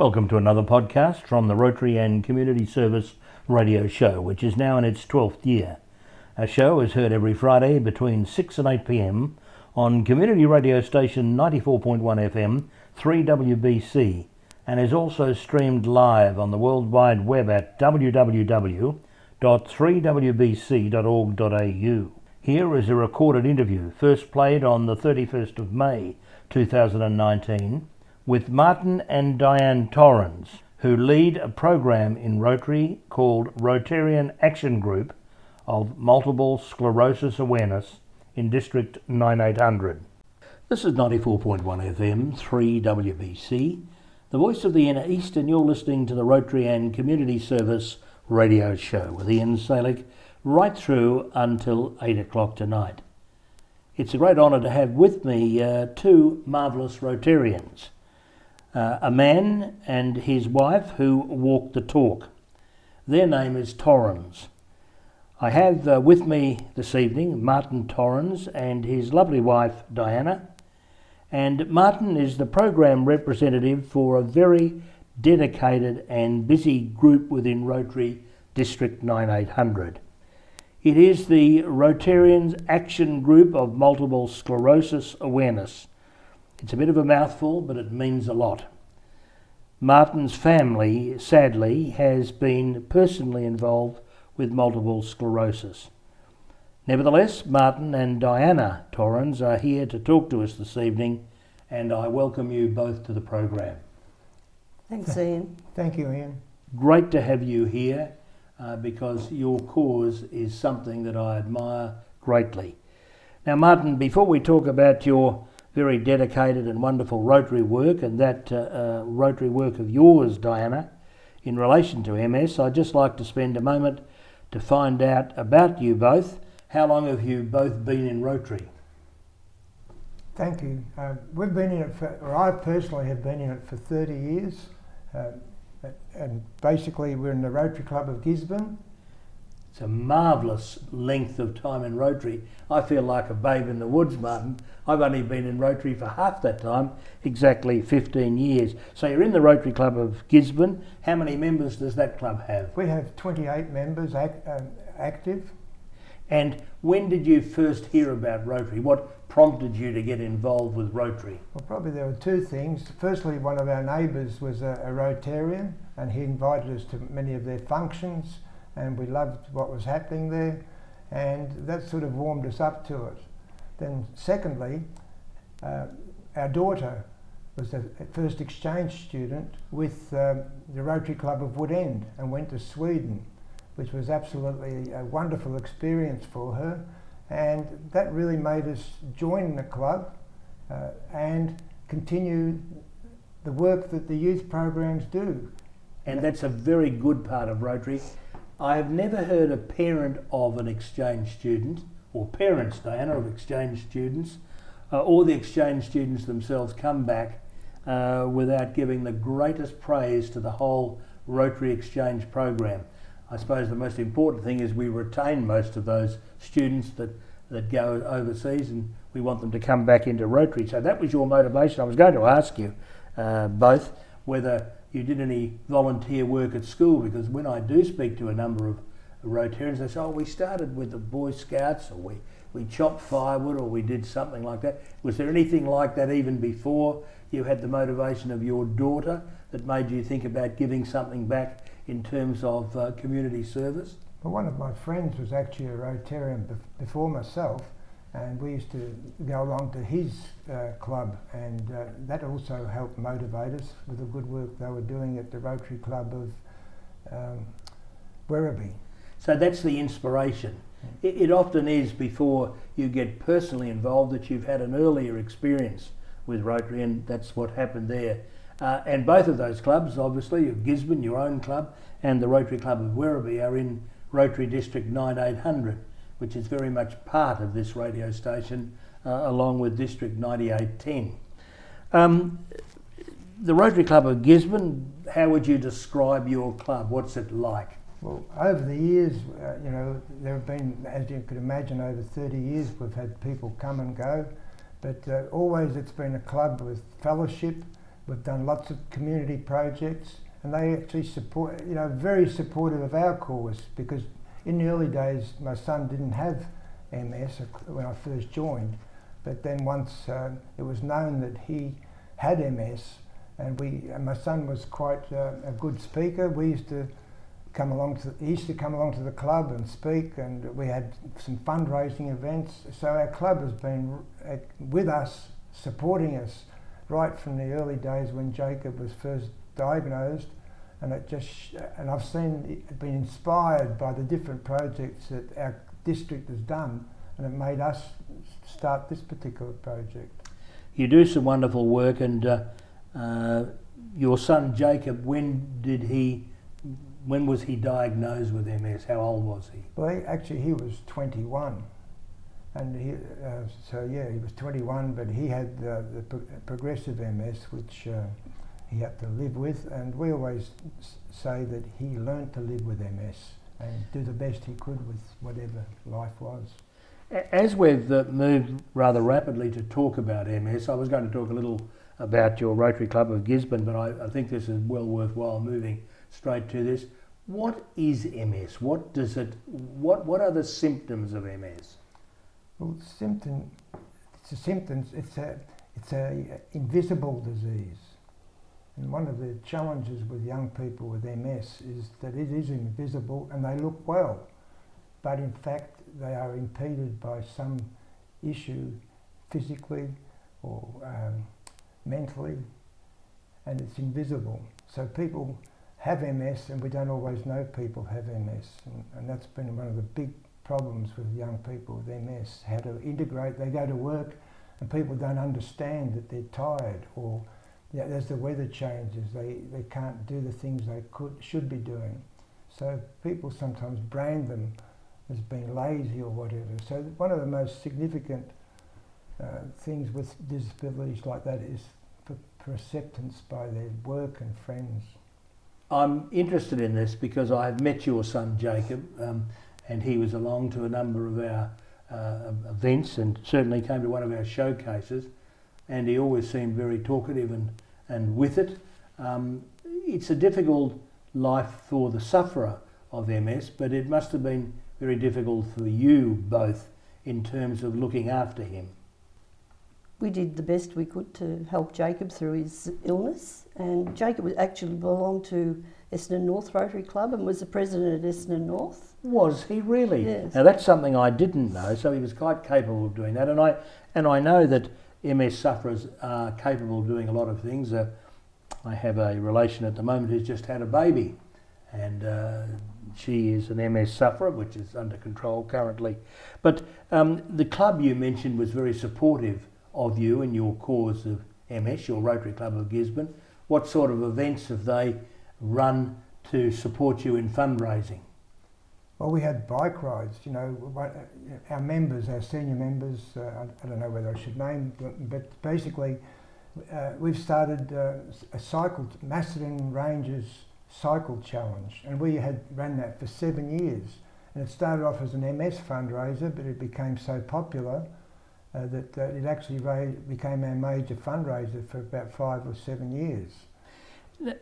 Welcome to another podcast from the Rotary and Community Service radio show, which is now in its 12th year. Our show is heard every Friday between 6 and 8 pm on community radio station 94.1 FM 3WBC and is also streamed live on the World Wide Web at www.3wbc.org.au. Here is a recorded interview, first played on the 31st of May 2019 with Martin and Diane Taurins, who lead a program in Rotary called Rotarian Action Group of Multiple Sclerosis Awareness in District 9800. This is 94.1 FM, 3WBC, the voice of the inner east, and you're listening to the Rotary and Community Service radio show with Ian Salek right through until 8 o'clock tonight. It's a great honour to have with me uh, two marvellous Rotarians uh, a man and his wife who walk the talk. Their name is Taurins. I have uh, with me this evening Martin Taurins and his lovely wife Diana. And Martin is the program representative for a very dedicated and busy group within Rotary District 9800. It is the Rotarians Action Group of Multiple Sclerosis Awareness, it's a bit of a mouthful, but it means a lot. Martin's family, sadly, has been personally involved with multiple sclerosis. Nevertheless, Martin and Diana Taurins are here to talk to us this evening, and I welcome you both to the program. Thanks, Ian. Thank you, Ian. Great to have you here uh, because your cause is something that I admire greatly. Now, Martin, before we talk about your very dedicated and wonderful Rotary work, and that uh, uh, Rotary work of yours, Diana, in relation to MS. I'd just like to spend a moment to find out about you both. How long have you both been in Rotary? Thank you. Uh, we've been in it for, or I personally have been in it for 30 years. Uh, and basically, we're in the Rotary Club of Gisborne, it's a marvellous length of time in Rotary. I feel like a babe in the woods, Martin. I've only been in Rotary for half that time, exactly 15 years. So you're in the Rotary Club of Gisborne. How many members does that club have? We have 28 members act, um, active. And when did you first hear about Rotary? What prompted you to get involved with Rotary? Well, probably there were two things. Firstly, one of our neighbours was a, a Rotarian and he invited us to many of their functions and we loved what was happening there, and that sort of warmed us up to it. Then, secondly, uh, our daughter was the first exchange student with um, the Rotary Club of Woodend and went to Sweden, which was absolutely a wonderful experience for her. And that really made us join the club uh, and continue the work that the youth programs do. And that's a very good part of Rotary. I have never heard a parent of an exchange student, or parents, Diana, of exchange students, uh, or the exchange students themselves come back uh, without giving the greatest praise to the whole Rotary Exchange program. I suppose the most important thing is we retain most of those students that, that go overseas and we want them to come back into Rotary. So that was your motivation. I was going to ask you uh, both whether you did any volunteer work at school because when I do speak to a number of Rotarians, they say, oh, we started with the Boy Scouts or we, we chopped firewood or we did something like that. Was there anything like that even before you had the motivation of your daughter that made you think about giving something back in terms of uh, community service? Well, one of my friends was actually a Rotarian before myself and we used to go along to his uh, club, and uh, that also helped motivate us with the good work they were doing at the Rotary Club of um, Werribee. So that's the inspiration. It, it, often is before you get personally involved that you've had an earlier experience with Rotary, and that's what happened there. Uh, and both of those clubs, obviously, your Gisborne, your own club, and the Rotary Club of Werribee, are in Rotary District 9800 which is very much part of this radio station, uh, along with District 9810. Um, the Rotary Club of Gisborne, how would you describe your club? What's it like? Well, over the years, uh, you know, there have been, as you could imagine, over 30 years, we've had people come and go, but uh, always it's been a club with fellowship, We've done lots of community projects, and they actually support, you know, very supportive of our cause because in the early days, my son didn't have MS when I first joined, but then once uh, it was known that he had MS, and we, and my son was quite uh, a good speaker. We used to come along to, he used to come along to the club and speak, and we had some fundraising events. So our club has been uh, with us, supporting us right from the early days when Jacob was first diagnosed, and it just and I've seen been inspired by the different projects that our district has done, and it made us start this particular project. You do some wonderful work, and uh, uh, your son Jacob, when did he? When was he diagnosed with MS? How old was he? Well, he, actually, he was 21, and he, uh, so yeah, he was 21, but he had uh, the pro- progressive MS, which uh, he had to live with, and we always say that he learned to live with MS and do the best he could with whatever life was. As we've uh, moved rather rapidly to talk about MS, I was going to talk a little about your Rotary Club of Gisborne, but I, I think this is well worthwhile moving straight to this. What is MS? What does it? What What are the symptoms of MS? Well, symptom, it's a symptoms. It's a it's a invisible disease, and one of the challenges with young people with MS is that it is invisible and they look well, but in fact they are impeded by some issue, physically or um, mentally, and it's invisible. So people have MS, and we don't always know people have MS, and, and that's been one of the big problems with young people with MS, how to integrate. They go to work and people don't understand that they're tired or yeah, as the weather changes, they, they can't do the things they could should be doing. So people sometimes brand them as being lazy or whatever. So one of the most significant uh, things with disabilities like that is for, acceptance by their work and friends. I'm interested in this because I have met your son Jacob, um, and he was along to a number of our uh, events and certainly came to one of our showcases. And he always seemed very talkative and, and with it. Um, it's a difficult life for the sufferer of MS, but it must have been very difficult for you both in terms of looking after him. We did the best we could to help Jacob through his illness, and Jacob actually belonged to Essendon North Rotary Club and was the president at Essendon North. Was he really? Yes. Now that's something I didn't know. So he was quite capable of doing that, and I and I know that MS sufferers are capable of doing a lot of things. Uh, I have a relation at the moment who's just had a baby, and uh, she is an MS sufferer, which is under control currently. But um, the club you mentioned was very supportive of you and your cause of MS, your Rotary Club of Gisborne. What sort of events have they run to support you in fundraising? Well, we had bike rides. You know, our members, our senior members. Uh, I, don't know whether I should name, them, but basically, uh, we've started uh, a cycle, Macedon Ranges Cycle Challenge, and we had ran that for seven years. And it started off as an MS fundraiser, but it became so popular uh, that uh, it actually became our major fundraiser for about five or seven years.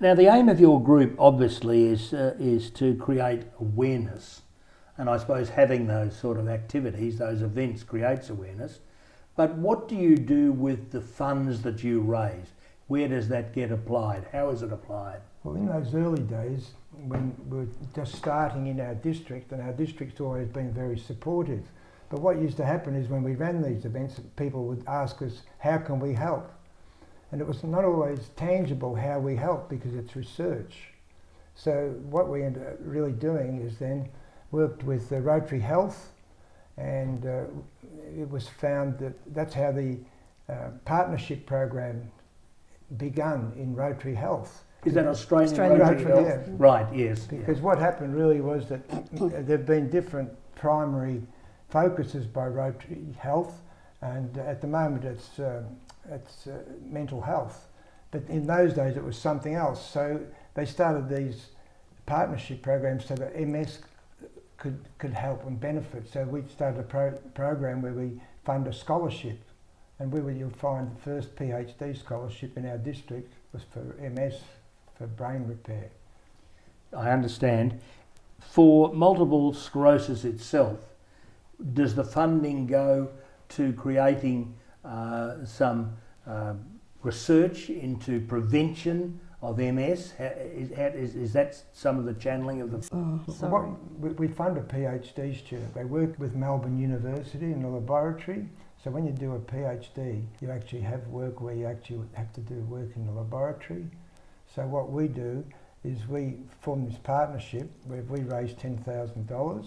Now, the aim of your group obviously is uh, is to create awareness, and I suppose having those sort of activities, those events, creates awareness. But what do you do with the funds that you raise? Where does that get applied? How is it applied? Well, in those early days, when we were just starting in our district, and our district's always been very supportive. But what used to happen is when we ran these events, people would ask us, How can we help? And it was not always tangible how we help because it's research. So, what we ended up really doing is then worked with uh, Rotary Health, and uh, it was found that that's how the uh, partnership program begun in Rotary Health. Is that Australian, Australian Rotary Rotary, Health? yeah. Right. Yes. yeah. Because what happened really was that there have been different primary focuses by Rotary Health, and at the moment it's um, it's uh, mental health. But in those days it was something else. So they started these partnership programs so that MS could could help and benefit. So we started a pro- program where we fund a scholarship, and we were you'll find the first PhD scholarship in our district was for MS, for brain repair. I understand. For multiple sclerosis itself, does the funding go to creating uh, some uh, research into prevention of MS? Ha- Is, is, is that some of the channeling of the? Oh, sorry. What, we, we fund a PhD student. They work with Melbourne University in the laboratory. So when you do a PhD, you actually have work where you actually have to do work in the laboratory. So what we do is we form this partnership where we raise $10,000.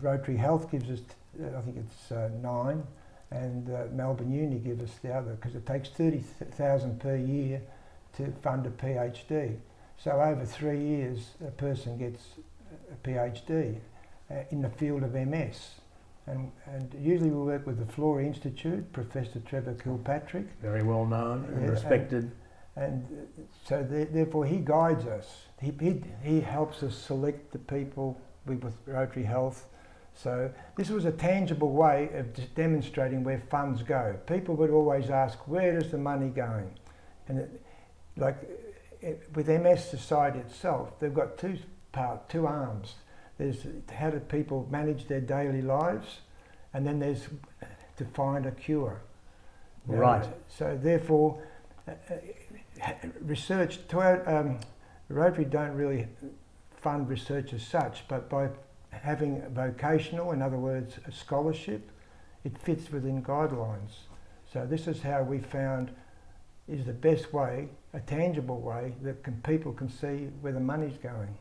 Rotary Health gives us, uh, I think it's uh, nine, and uh, Melbourne Uni gives us the other because it takes 30,000 per year to fund a PhD. So over three years, a person gets a PhD uh, in the field of MS. And, and usually we work with the Florey Institute, Professor Trevor Kilpatrick, Very well known and Yeah, respected. and uh, so the, therefore he guides us. He, he, he helps us select the people with, with Rotary Health. So this was a tangible way of just demonstrating where funds go. People would always ask, where is the money going? And it, like it, with MS Society itself, they've got two part, two arms. There's how do people manage their daily lives, and then there's to find a cure. You know, Right. So therefore, uh, uh, research. To our, um, Rotary don't really fund research as such, but by having vocational, in other words, a scholarship, it fits within guidelines. So this is how we found is the best way, a tangible way that can, people can see where the money's going.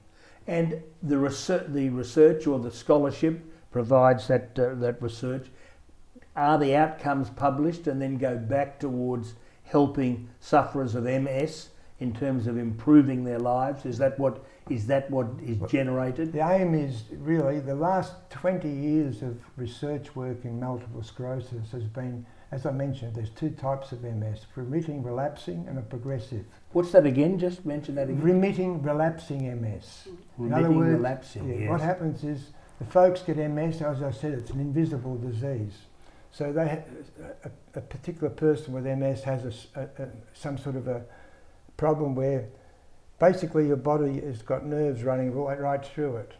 And the research, the research or the scholarship provides that uh, that research. Are the outcomes published and then go back towards helping sufferers of MS in terms of improving their lives? Is that what is that what is generated? The aim is really the last 20 years of research work in multiple sclerosis has been, as I mentioned, there's two types of MS remitting, relapsing, and a progressive. What's that again? Just mention that again. Remitting, relapsing MS. In other words, relapsing. Yeah, yes. What happens is the folks get MS, as I said, it's an invisible disease. So they, ha- a, a particular person with MS has a a some sort of a problem where basically your body has got nerves running right, right through it.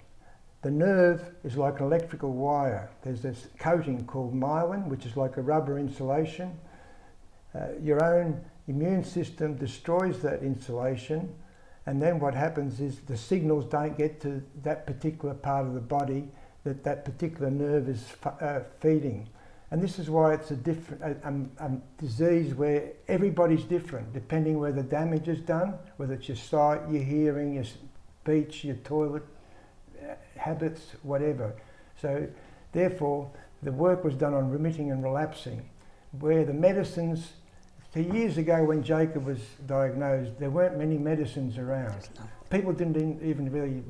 The nerve is like an electrical wire. There's this coating called myelin, which is like a rubber insulation. Uh, your own immune system destroys that insulation, and then what happens is the signals don't get to that particular part of the body that that particular nerve is uh, feeding. And this is why it's a different a, um, um, disease where everybody's different, depending where the damage is done, whether it's your sight, your hearing, your speech, your toilet habits, whatever. So, therefore, the work was done on remitting and relapsing, where the medicines. Years ago, when Jacob was diagnosed, there weren't many medicines around. People didn't even really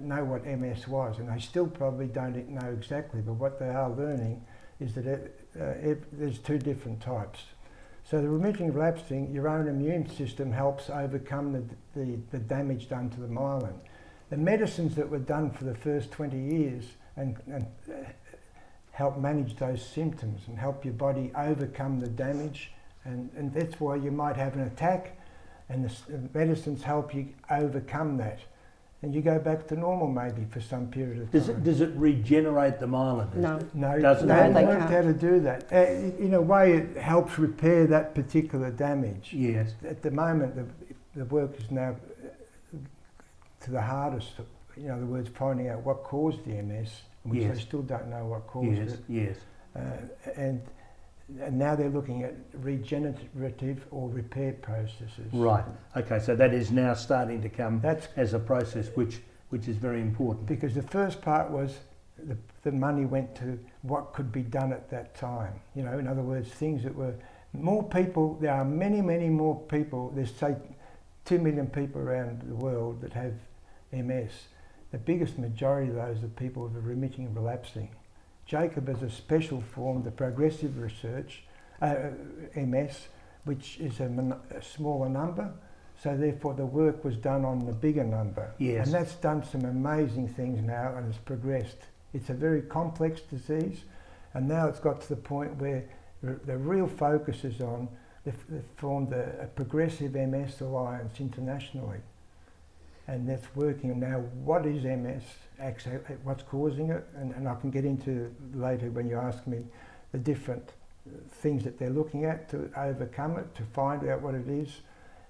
know what MS was, and they still probably don't know exactly. But what they are learning is that it, uh, it, there's two different types. So the remitting relapsing, your own immune system helps overcome the, the, the damage done to the myelin. The medicines that were done for the first 20 years and, and uh, help manage those symptoms and help your body overcome the damage, and, and that's why you might have an attack, and the, the medicines help you overcome that. And you go back to normal maybe for some period of time. Does it does it regenerate the myelin? No. No, Doesn't they it? haven't No, they worked how to do that. Uh, in a way, it helps repair that particular damage. Yes. At the moment, the, the work is now to the hardest. In other words, finding out what caused the MS, which Yes. they still don't know what caused Yes. it. Yes. Uh, and, and now they're looking at regenerative or repair processes. Right. Okay. So that is now starting to come That's as a process, which which is very important. because the first part was the, the money went to what could be done at that time. You know, in other words, things that were more people. There are many, many more people. There's say two million people around the world that have MS. The biggest majority of those are people with a remitting and relapsing. Jacob has a special form, the progressive research, uh, MS, which is a, mon- a smaller number. So therefore, the work was done on the bigger number. Yes. And that's done some amazing things now and has progressed. It's a very complex disease, and now it's got to the point where r- the real focus is on they've, they've formed a, a progressive MS alliance internationally, and that's working now. What is MS? Actually, what's causing it? And, and I can get into later when you ask me the different things that they're looking at to overcome it, to find out what it is,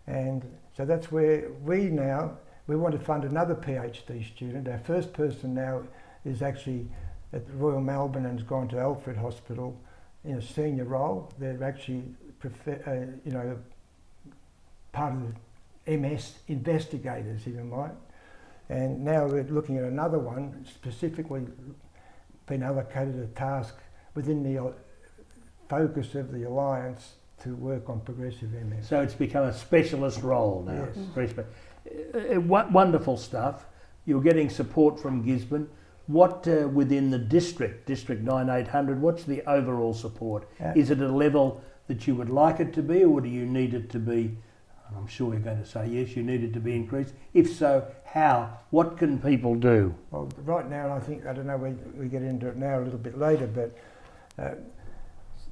and so that's where we now we want to fund another PhD student. Our first person now is actually at Royal Melbourne and has gone to Alfred Hospital in a senior role. They're actually, prefer, uh, you know, part of the MS investigators, if you might. And now we're looking at another one, specifically been allocated a task within the uh, focus of the alliance to work on progressive MS. So it's become a specialist role now. Yes. Very spe- uh, uh, wonderful stuff. You're getting support from Gisborne. What uh, within the district, District 9800, what's the overall support? Uh, Is it a level that you would like it to be, or do you need it to be? I'm sure you're going to say yes, you need it to be increased. If so, how? What can people do? Well, right now, I think, I don't know, we, we get into it now a little bit later, but uh,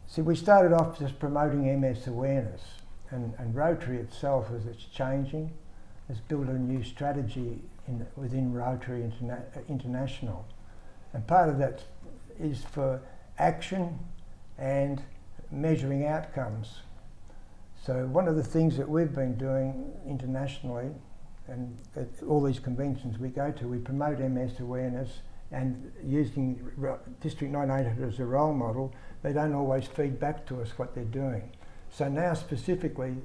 see, we started off just promoting MS awareness, and, and Rotary itself, as it's changing, has built a new strategy in, within Rotary Interna- International. And part of that is for action and measuring outcomes. So, one of the things that we've been doing internationally and at all these conventions we go to, we promote MS awareness and using District 9800 as a role model, they don't always feed back to us what they're doing. So now specifically,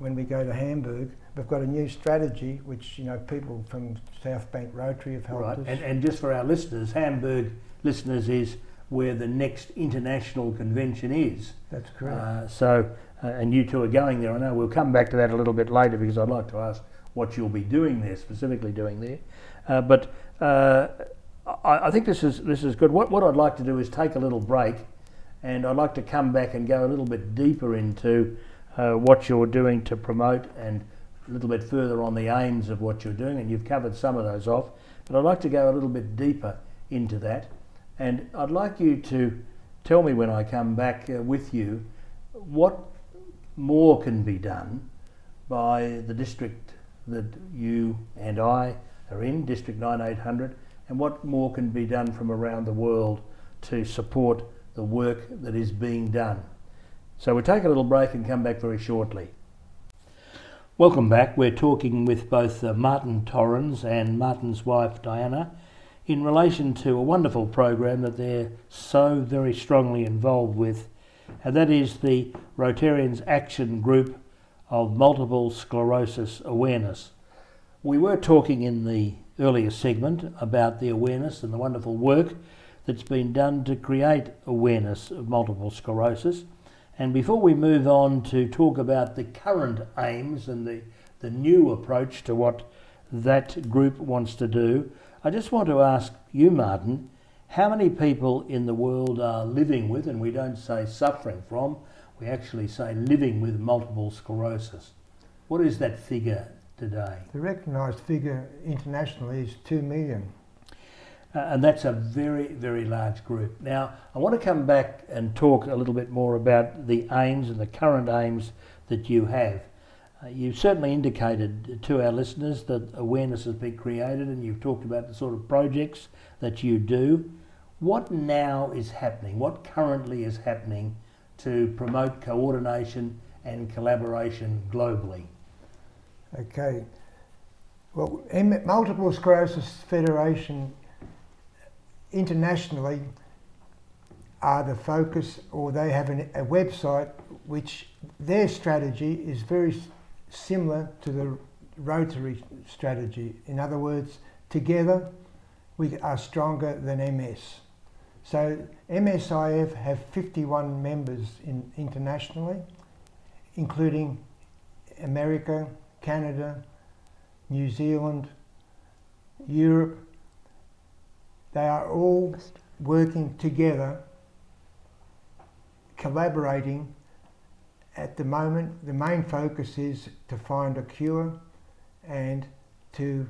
when we go to Hamburg, we've got a new strategy which you know people from South Bank Rotary have helped Right, us. and, and just for our listeners, Hamburg listeners is where the next international convention is. That's correct. Uh, so, and you two are going there. I know we'll come back to that a little bit later because I'd like to ask what you'll be doing there, specifically doing there. Uh, but uh, I, I think this is this is good. What what I'd like to do is take a little break, and I'd like to come back and go a little bit deeper into uh, what you're doing to promote and a little bit further on the aims of what you're doing. And you've covered some of those off, but I'd like to go a little bit deeper into that, and I'd like you to tell me when I come back uh, with you what more can be done by the district that you and I are in, District 9800, and what more can be done from around the world to support the work that is being done. So we'll take a little break and come back very shortly. Welcome back. We're talking with both uh, Martin Taurins and Martin's wife Diana in relation to a wonderful program that they're so very strongly involved with, and that is the Rotarians Action Group of Multiple Sclerosis Awareness. We were talking in the earlier segment about the awareness and the wonderful work that's been done to create awareness of multiple sclerosis. And before we move on to talk about the current aims and the, the new approach to what that group wants to do, I just want to ask you, Martin, how many people in the world are living with, and we don't say suffering from, we actually say living with multiple sclerosis? What is that figure today? the recognised figure internationally is two million. Uh, and that's a very, very large group. Now, I want to come back and talk a little bit more about the aims and the current aims that you have. Uh, you've certainly indicated to our listeners that awareness has been created, and you've talked about the sort of projects that you do. What now is happening? What currently is happening to promote coordination and collaboration globally? Okay. Well, Multiple Sclerosis Federation internationally are the focus, or they have an, a website which their strategy is very similar to the Rotary strategy. In other words, together we are stronger than MS. So MSIF have 51 members in, internationally, including America, Canada, New Zealand, Europe. They are all working together, collaborating. At the moment, the main focus is to find a cure and to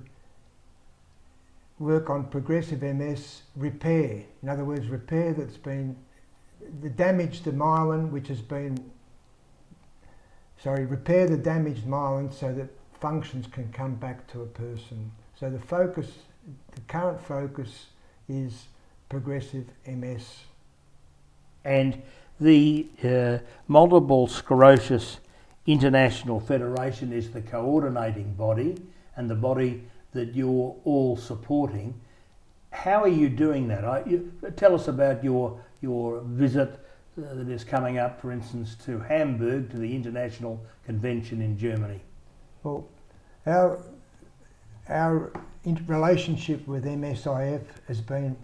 work on progressive MS repair. In other words, repair that's been the damage to myelin, which has been sorry, repair the damaged myelin so that functions can come back to a person. So the focus, the current focus is progressive MS. And the uh, Multiple Sclerosis International Federation is the coordinating body and the body that you're all supporting. How are you doing that? I, you, tell us about your your visit uh, that is coming up, for instance, to Hamburg to the International Convention in Germany. Well, our our relationship with MSIF has been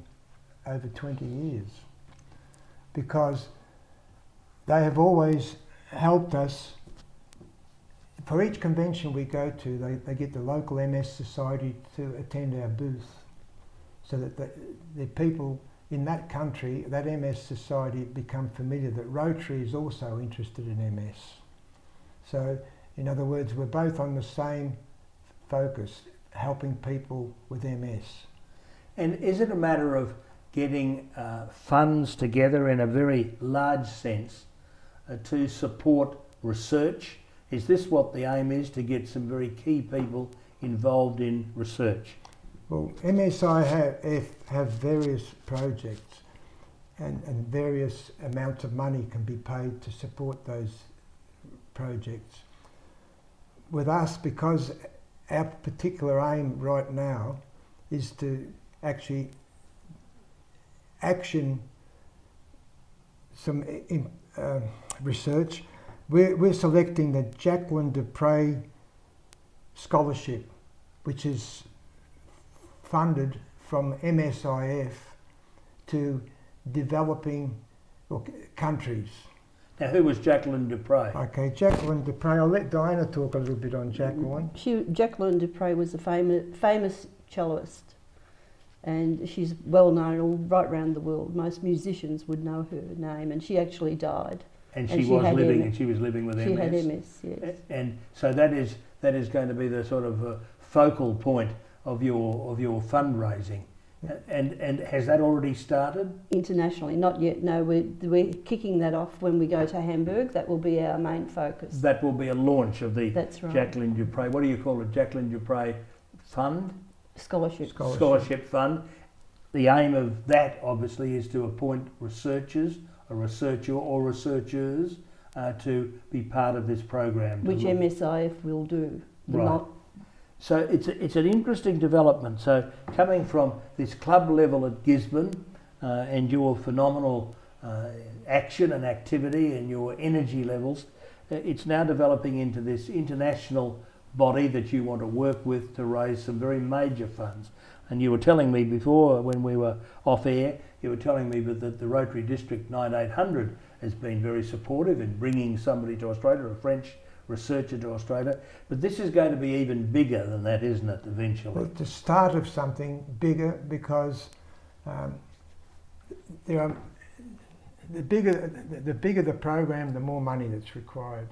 over 20 years because they have always helped us. For each convention we go to, they, they get the local MS Society to attend our booth so that the, the people in that country, that MS Society, become familiar that Rotary is also interested in MS. So, in other words, we're both on the same focus, helping people with MS. And is it a matter of getting uh, funds together in a very large sense Uh, to support research? Is this what the aim is to get some very key people involved in research? Well, MSI have, have various projects and, and various amounts of money can be paid to support those projects. With us, because our particular aim right now is to actually action some uh, research, we're, we're selecting the Jacqueline Dupre Scholarship, which is funded from MSIF to developing countries. Now, who was Jacqueline Dupre? Okay, Jacqueline Dupre. I'll let Diana talk a little bit on Jacqueline. She, Jacqueline Dupre was a famous, famous celloist, and she's well known all right around the world. Most musicians would know her name, and she actually died. And she, And she was living, MS. and she was living with She MS. had MS, yes. And so that is that is going to be the sort of uh, focal point of your of your fundraising. Yeah. And and has that already started? Internationally, not yet. No, we're, we're kicking that off when we go to Hamburg. That will be our main focus. That will be a launch of the That's right. Jacqueline Dupre. What do you call it? Jacqueline Dupre Fund, Scholarship. Scholarship. Scholarship Fund. The aim of that, obviously, is to appoint researchers, a researcher or researchers, uh, to be part of this program. Which look- MSIF will do. Right. mul- So it's a, it's an interesting development. So coming from this club level at Gisborne uh, and your phenomenal uh, action and activity and your energy levels, uh, it's now developing into this international body that you want to work with to raise some very major funds. And you were telling me before when we were off air, you were telling me that the Rotary District 9800 has been very supportive in bringing somebody to Australia, a French researcher to Australia. But this is going to be even bigger than that, isn't it, eventually? Well, it's the start of something bigger because um, there are the bigger the bigger the program, the more money that's required.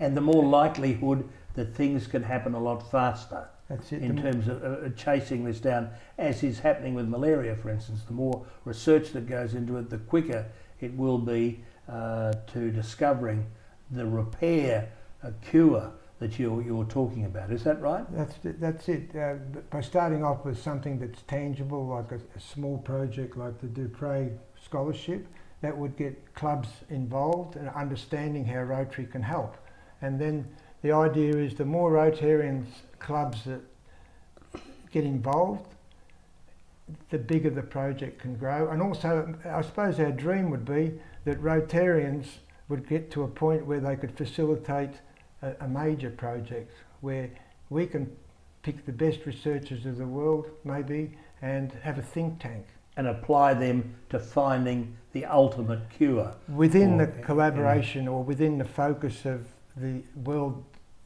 and the more likelihood that things can happen a lot faster That's it. in terms of uh, chasing this down, as is happening with malaria, for instance. The more research that goes into it, the quicker it will be uh, to discovering the repair, a cure that you're, you're talking about. Is that right? That's it- that's it. Uh, by starting off with something that's tangible, like a, a small project like the Dupre Scholarship, that would get clubs involved and understanding how Rotary can help. And then the idea is the more Rotarians clubs that get involved, the bigger the project can grow. And also, I suppose our dream would be that Rotarians would get to a point where they could facilitate a, a major project where we can pick the best researchers of the world, maybe, and have a think tank. And apply them to finding the ultimate cure. Within Or, the collaboration or within the focus of the world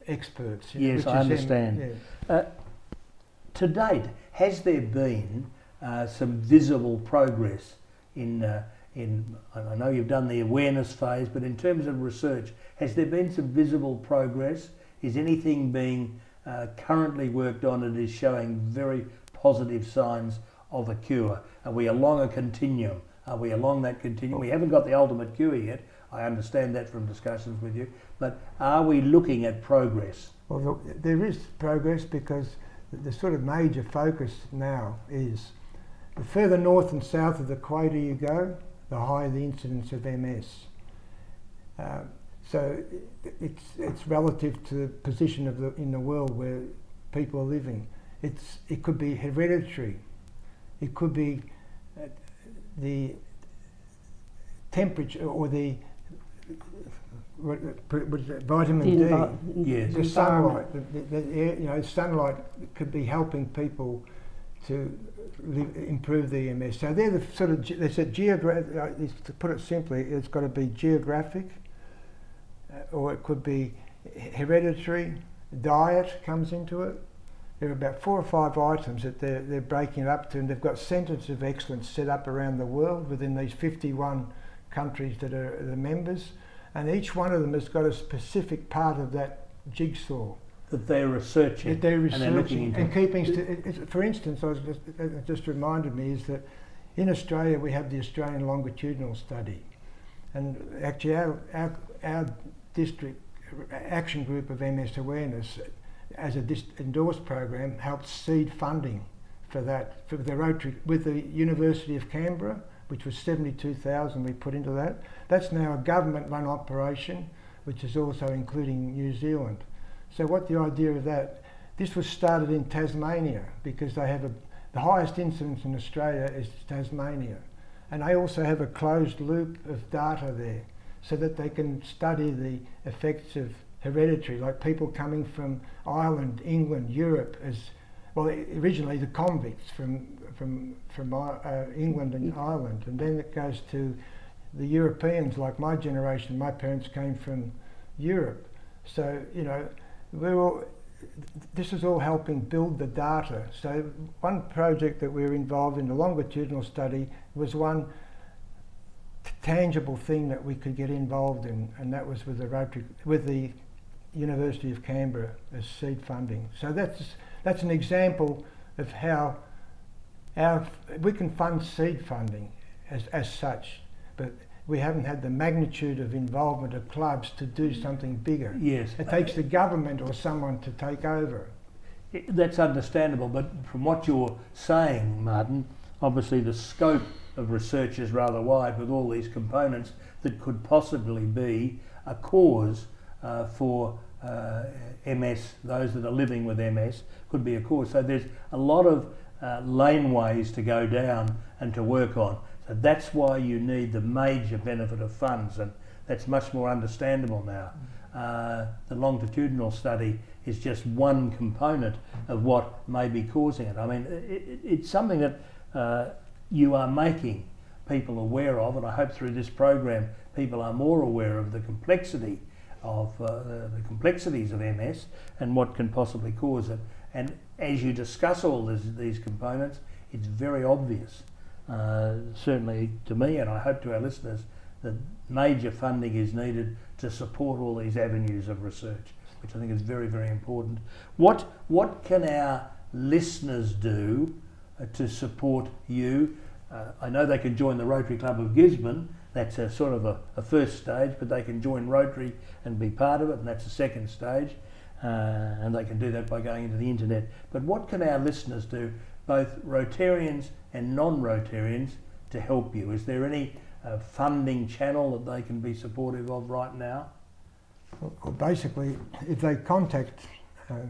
experts. you know, Yes, I understand. yeah. To date, has there been uh, some visible progress in, uh, in, I know you've done the awareness phase, but in terms of research, has there been some visible progress? Is anything being uh, currently worked on that is showing very positive signs of a cure? Are we along a continuum? Are we along that continuum? We haven't got the ultimate cure yet. I understand that from discussions with you. But are we looking at progress? Well, look, there is progress because the, sort of major focus now is the further north and south of the equator you go, the higher the incidence of MS. Uh, so it's, it's relative to the position of the, in the world where people are living. It's, it could be hereditary. It could be uh, the temperature or the what, what is it, vitamin The D. envi- Yes. The sunlight, the, the, the air, you know, sunlight could be helping people to live, improve the EMS. So they're the sort of, ge- they said geographic, uh, to put it simply, it's got to be geographic, uh, or it could be hereditary, diet comes into it. There are about four or five items that they're, they're breaking it up to, and they've got centres of excellence set up around the world within these 51 countries that are the members, and each one of them has got a specific part of that jigsaw That they're researching that they're and they're looking researching into. and keeping. St- for instance, I was just, it just reminded me is that in Australia we have the Australian longitudinal study, and actually our our, our district uh, action group of MS awareness, as a dis- endorsed program, helped seed funding for that for the Rotary with the University of Canberra, which was seventy two thousand we put into that. That's now a government run operation, which is also including New Zealand. So what the idea of that? This was started in Tasmania because they have a, the highest incidence in Australia is Tasmania, and they also have a closed loop of data there, so that they can study the effects of hereditary, like people coming from Ireland, England, Europe, as well. Originally the convicts from from from uh, England and Ireland, and then it goes to the Europeans, like my generation. My parents came from Europe, so you know we're this is all helping build the data. So one project that we were involved in, the longitudinal study, was one t- tangible thing that we could get involved in, and that was with the Rotary, with the University of Canberra as seed funding. So that's that's an example of how our we can fund seed funding as as such, but we haven't had the magnitude of involvement of clubs to do something bigger. Yes, It takes the government or someone to take over. That's understandable, but from what you're saying, Martin, obviously the scope of research is rather wide with all these components that could possibly be a cause uh, for uh, MS, those that are living with MS, could be a cause. So there's a lot of uh, laneways to go down and to work on. So that's why you need the major benefit of funds, and that's much more understandable now. Uh, the longitudinal study is just one component of what may be causing it. I mean, it, it, it's something that uh, you are making people aware of, and I hope through this program people are more aware of the complexity of uh, the complexities of MS and what can possibly cause it. And as you discuss all this, these components, it's very obvious, uh, certainly to me, and I hope to our listeners, that major funding is needed to support all these avenues of research, which I think is very, very important. What what can our listeners do uh, to support you? Uh, I know they can join the Rotary Club of Gisborne. That's a sort of a, a first stage, but they can join Rotary and be part of it, and that's a second stage. Uh, and they can do that by going into the internet. But what can our listeners do, both Rotarians and non-Rotarians, to help you? Is there any uh, funding channel that they can be supportive of right now? Well, basically, if they contact, um,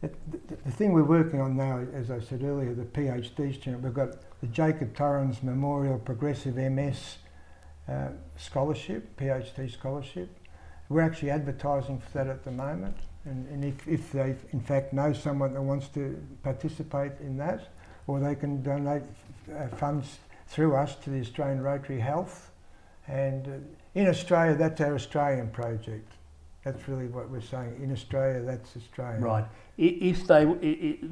the thing we're working on now, as I said earlier, the PhD student, we've got the Jacob Taurins Memorial Progressive MS uh, Scholarship, PhD Scholarship. We're actually advertising for that at the moment, and, and if, if they in fact know someone that wants to participate in that, or they can donate uh, funds through us to the Australian Rotary Health. And uh, in Australia, that's our Australian project. That's really what we're saying. In Australia, that's Australia. Right. If they,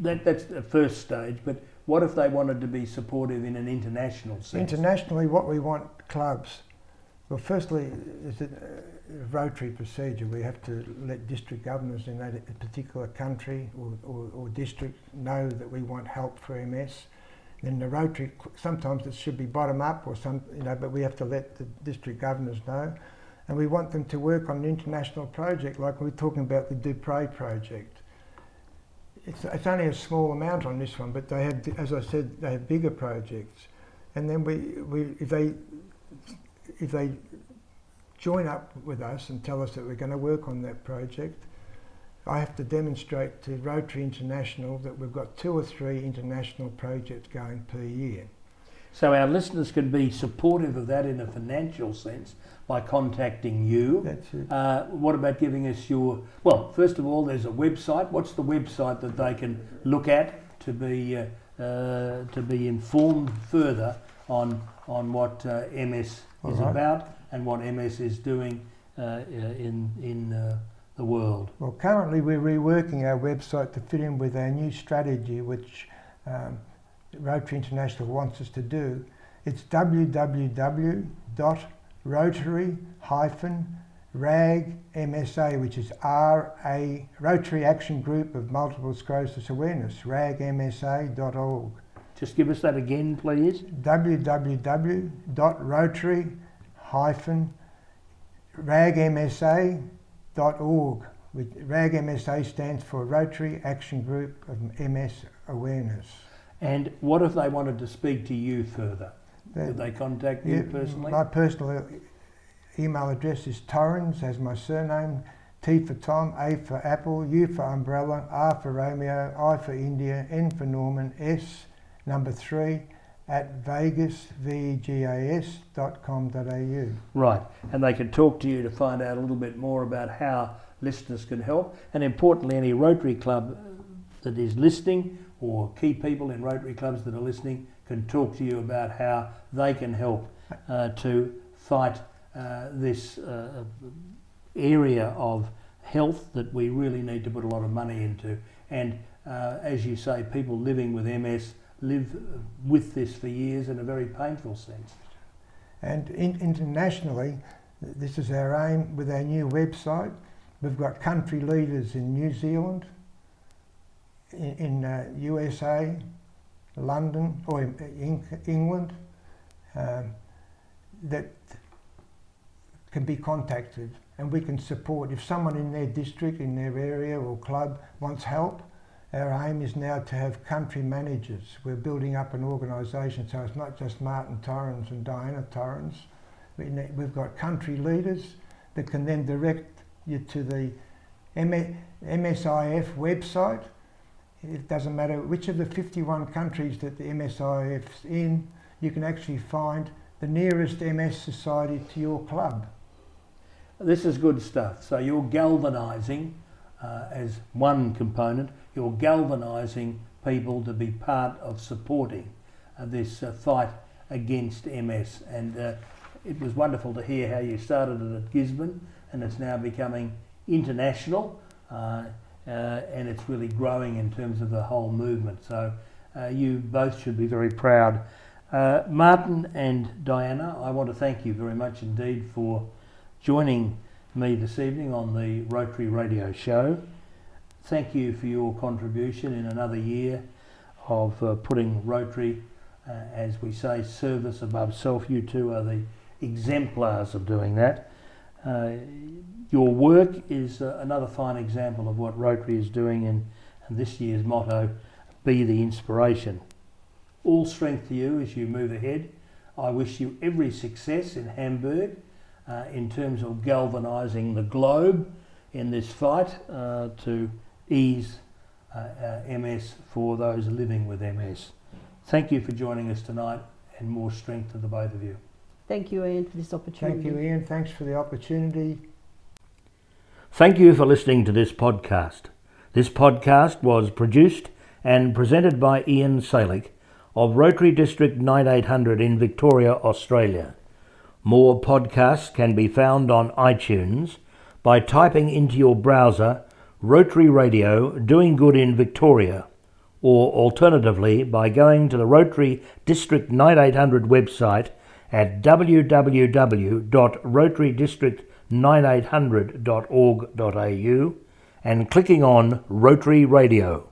that, that's the first stage, but what if they wanted to be supportive in an international sense? Internationally, what we want clubs. Well, firstly, is it a Rotary procedure. We have to let district governors in that particular country or, or, or district know that we want help for MS. Then the Rotary, sometimes it should be bottom up or some, you know, but we have to let the district governors know. and we want them to work on an international project, like we're talking about the Dupre project. It's, it's only a small amount on this one, but they have, as I said, they have bigger projects. And then we, we if they if they join up with us and tell us that we're going to work on that project, I have to demonstrate to Rotary International that we've got two or three international projects going per year. So our listeners can be supportive of that in a financial sense by contacting you. That's it. Uh, what about giving us your? Well, first of all, there's a website. What's the website that they can look at to be uh, uh, to be informed further on on what uh, MS All is right. about and what MS is doing uh, uh, in in uh, the world? Well, currently we're reworking our website to fit in with our new strategy, which um, Rotary International wants us to do. It's www.rotary-rag-msa, which is RA, Rotary Action Group of Multiple Sclerosis Awareness, ragmsa.org. Just give us that again, please. www.rotary-ragmsa.org. Which RAGMSA stands for Rotary Action Group of MS Awareness. And what if they wanted to speak to you further? That- Could they contact you Yeah, personally? My personal email address is Taurins as my surname, T for Tom, A for Apple, U for Umbrella, R for Romeo, I for India, N for Norman, S number three at vegas, V-E-G-A-S dot com dot au. Right, and they can talk to you to find out a little bit more about how listeners can help, and importantly, any Rotary Club that is listening or key people in Rotary clubs that are listening can talk to you about how they can help uh, to fight uh, this uh, area of health that we really need to put a lot of money into. And uh, as you say, people living with MS live with this for years in a very painful sense. And in, internationally, this is our aim with our new website. We've got country leaders in New Zealand, in, in uh, USA, London, or in, in England, um, that can be contacted and we can support. If someone in their district, in their area or club wants help, our aim is now to have country managers. We're building up an organisation, so it's not just Martin Taurins and Diana Taurins. We've got country leaders that can then direct you to the MSIF website. It doesn't matter which of the 51 countries that the MSIF's in, you can actually find the nearest MS society to your club. This is good stuff. So you're galvanising uh, as one component, you're galvanising people to be part of supporting uh, this uh, fight against MS. And uh, it was wonderful to hear how you started it at Gisborne and it's now becoming international uh, uh, and it's really growing in terms of the whole movement. So uh, you both should be very proud. Martin and Diana, I want to thank you very much indeed for joining me this evening on the Rotary Radio Show. Thank you for your contribution in another year of uh, putting Rotary, uh, as we say, service above self. You two are the exemplars of doing that. Uh, your work is uh, another fine example of what Rotary is doing, and, and this year's motto, Be the Inspiration. All strength to you as you move ahead. I wish you every success in Hamburg uh, in terms of galvanising the globe in this fight uh, to ease uh, uh, MS for those living with MS. Thank you for joining us tonight and more strength to the both of you. Thank you, Ian, for this opportunity. Thank you, Ian. Thanks for the opportunity. Thank you for listening to this podcast. This podcast was produced and presented by Ian Salek of Rotary District 9800 in Victoria, Australia. More podcasts can be found on iTunes by typing into your browser Rotary Radio Doing Good in Victoria, or alternatively by going to the Rotary District 9800 website at www.rotarydistrict9800.org.au and clicking on Rotary Radio.